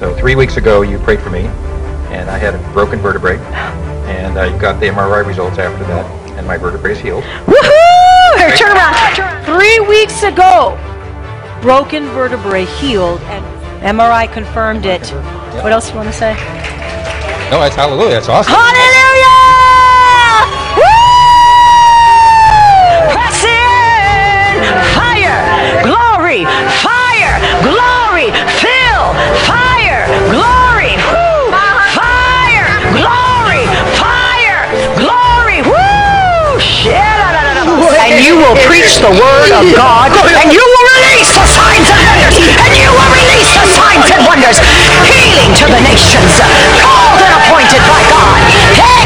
So three weeks ago, you prayed for me, and I had a broken vertebrae, and I got the MRI results after that, and my vertebrae is healed. Woohoo! Here, turn around. Three weeks ago, broken vertebrae healed, and MRI confirmed it. What else you want to say? No, that's hallelujah. That's awesome. Hallelujah! will preach the word of God, and you will release the signs and wonders, and you will release the signs and wonders, healing to the nations, called and appointed by God. Hey,